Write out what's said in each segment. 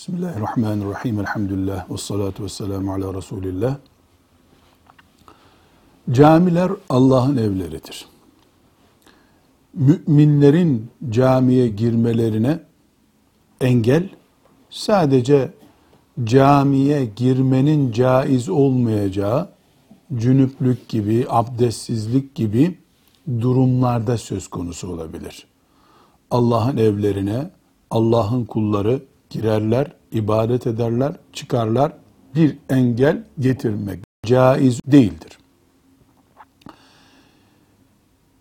Bismillahirrahmanirrahim. Elhamdülillah. Ve salatu ve selamu ala Resulillah. Camiler Allah'ın evleridir. Müminlerin camiye girmelerine engel sadece camiye girmenin caiz olmayacağı cünüplük gibi, abdestsizlik gibi durumlarda söz konusu olabilir. Allah'ın evlerine Allah'ın kulları girerler, ibadet ederler, çıkarlar. Bir engel getirmek caiz değildir.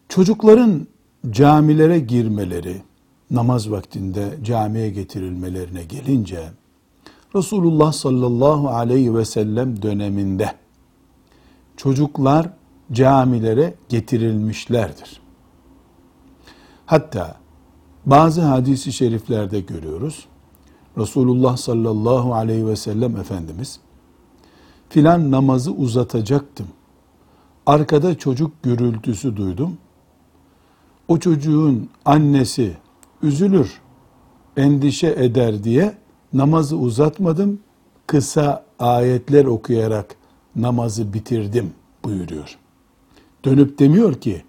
Çocukların camilere girmeleri, namaz vaktinde camiye getirilmelerine gelince Resulullah sallallahu aleyhi ve sellem döneminde çocuklar camilere getirilmişlerdir. Hatta bazı hadisi şeriflerde görüyoruz. Resulullah sallallahu aleyhi ve sellem Efendimiz filan namazı uzatacaktım. Arkada çocuk gürültüsü duydum. O çocuğun annesi üzülür, endişe eder diye namazı uzatmadım. Kısa ayetler okuyarak namazı bitirdim buyuruyor. Dönüp demiyor ki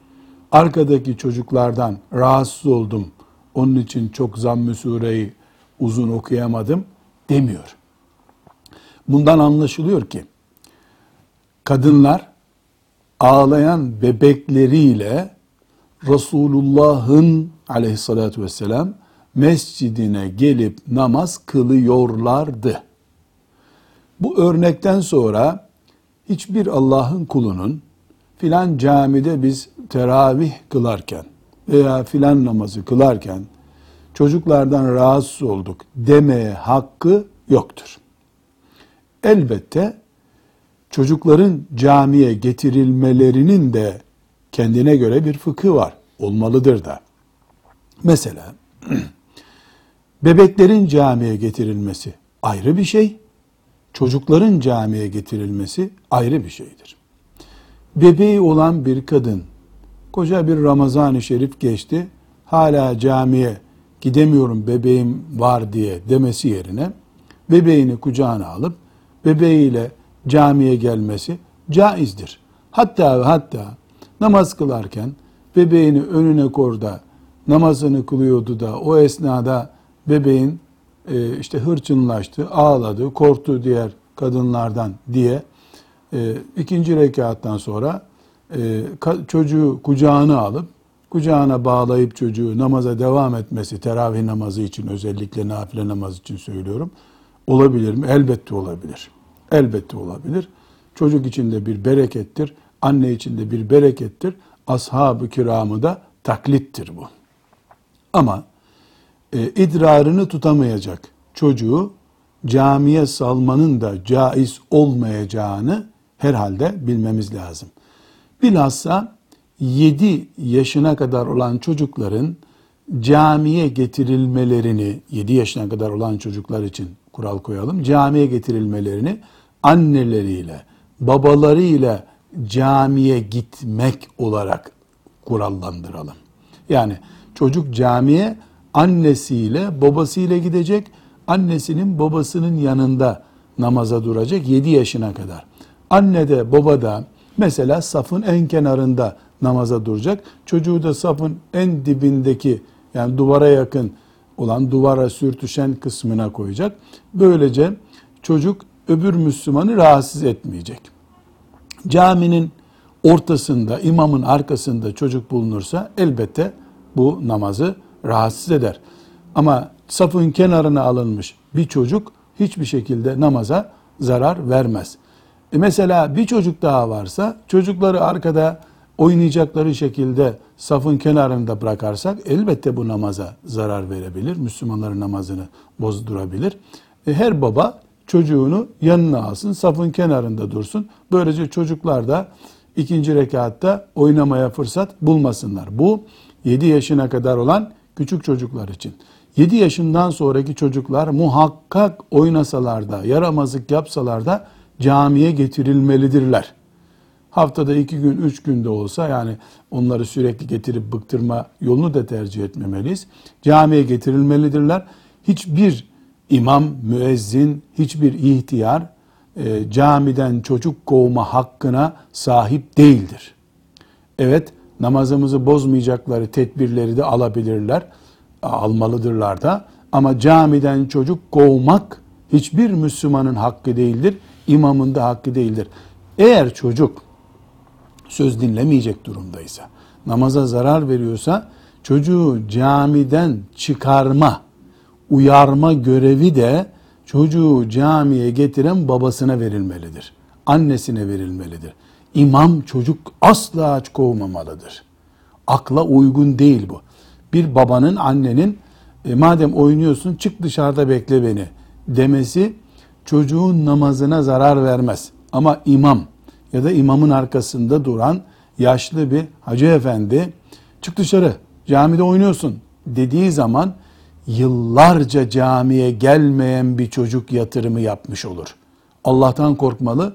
arkadaki çocuklardan rahatsız oldum. Onun için çok zamm-ı sureyi uzun okuyamadım demiyor. Bundan anlaşılıyor ki kadınlar ağlayan bebekleriyle Resulullah'ın aleyhissalatü vesselam mescidine gelip namaz kılıyorlardı. Bu örnekten sonra hiçbir Allah'ın kulunun filan camide biz teravih kılarken veya filan namazı kılarken çocuklardan rahatsız olduk demeye hakkı yoktur. Elbette çocukların camiye getirilmelerinin de kendine göre bir fıkı var. Olmalıdır da. Mesela bebeklerin camiye getirilmesi ayrı bir şey. Çocukların camiye getirilmesi ayrı bir şeydir. Bebeği olan bir kadın koca bir Ramazan-ı Şerif geçti. Hala camiye gidemiyorum bebeğim var diye demesi yerine bebeğini kucağına alıp bebeğiyle camiye gelmesi caizdir. Hatta hatta namaz kılarken bebeğini önüne korda namazını kılıyordu da o esnada bebeğin e, işte hırçınlaştı, ağladı, korktu diğer kadınlardan diye e, ikinci rekattan sonra e, çocuğu kucağına alıp kucağına bağlayıp çocuğu namaza devam etmesi, teravih namazı için özellikle nafile namaz için söylüyorum. Olabilir mi? Elbette olabilir. Elbette olabilir. Çocuk için de bir berekettir. Anne için de bir berekettir. Ashab-ı kiramı da taklittir bu. Ama e, idrarını tutamayacak çocuğu camiye salmanın da caiz olmayacağını herhalde bilmemiz lazım. Bilhassa 7 yaşına kadar olan çocukların camiye getirilmelerini 7 yaşına kadar olan çocuklar için kural koyalım. Camiye getirilmelerini anneleriyle, babalarıyla camiye gitmek olarak kurallandıralım. Yani çocuk camiye annesiyle babasıyla gidecek. Annesinin babasının yanında namaza duracak 7 yaşına kadar. Anne de baba da mesela safın en kenarında namaza duracak. Çocuğu da safın en dibindeki yani duvara yakın olan duvara sürtüşen kısmına koyacak. Böylece çocuk öbür Müslümanı rahatsız etmeyecek. Caminin ortasında, imamın arkasında çocuk bulunursa elbette bu namazı rahatsız eder. Ama safın kenarına alınmış bir çocuk hiçbir şekilde namaza zarar vermez. E mesela bir çocuk daha varsa çocukları arkada oynayacakları şekilde safın kenarında bırakarsak elbette bu namaza zarar verebilir. Müslümanların namazını bozdurabilir. E her baba çocuğunu yanına alsın, safın kenarında dursun. Böylece çocuklar da ikinci rekatta oynamaya fırsat bulmasınlar. Bu 7 yaşına kadar olan küçük çocuklar için. 7 yaşından sonraki çocuklar muhakkak oynasalar da, yaramazlık yapsalar da camiye getirilmelidirler. Haftada iki gün, üç günde olsa yani onları sürekli getirip bıktırma yolunu da tercih etmemeliyiz. Camiye getirilmelidirler. Hiçbir imam, müezzin, hiçbir ihtiyar e, camiden çocuk kovma hakkına sahip değildir. Evet, namazımızı bozmayacakları tedbirleri de alabilirler, almalıdırlar da. Ama camiden çocuk kovmak hiçbir Müslümanın hakkı değildir, imamın da hakkı değildir. Eğer çocuk söz dinlemeyecek durumdaysa, namaza zarar veriyorsa, çocuğu camiden çıkarma, uyarma görevi de çocuğu camiye getiren babasına verilmelidir. Annesine verilmelidir. İmam çocuk asla aç kovmamalıdır. Akla uygun değil bu. Bir babanın, annenin e, madem oynuyorsun çık dışarıda bekle beni demesi çocuğun namazına zarar vermez. Ama imam ya da imamın arkasında duran yaşlı bir hacı efendi çık dışarı camide oynuyorsun dediği zaman yıllarca camiye gelmeyen bir çocuk yatırımı yapmış olur. Allah'tan korkmalı.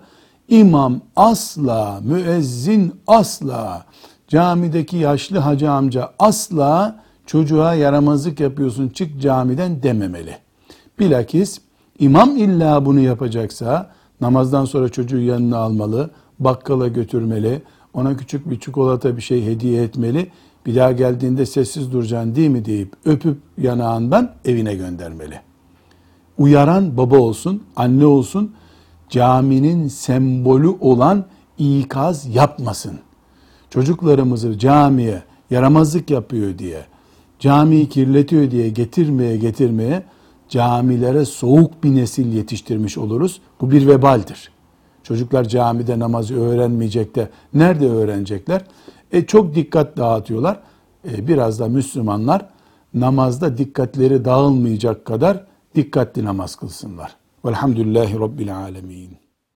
İmam asla, müezzin asla, camideki yaşlı hacı amca asla çocuğa yaramazlık yapıyorsun çık camiden dememeli. Bilakis imam illa bunu yapacaksa namazdan sonra çocuğu yanına almalı, bakkala götürmeli, ona küçük bir çikolata bir şey hediye etmeli. Bir daha geldiğinde sessiz duracaksın değil mi deyip öpüp yanağından evine göndermeli. Uyaran baba olsun, anne olsun, caminin sembolü olan ikaz yapmasın. Çocuklarımızı camiye yaramazlık yapıyor diye, camiyi kirletiyor diye getirmeye getirmeye camilere soğuk bir nesil yetiştirmiş oluruz. Bu bir vebaldir. Çocuklar camide namazı öğrenmeyecek de nerede öğrenecekler? E, çok dikkat dağıtıyorlar. E, biraz da Müslümanlar namazda dikkatleri dağılmayacak kadar dikkatli namaz kılsınlar. Velhamdülillahi Rabbil Alemin.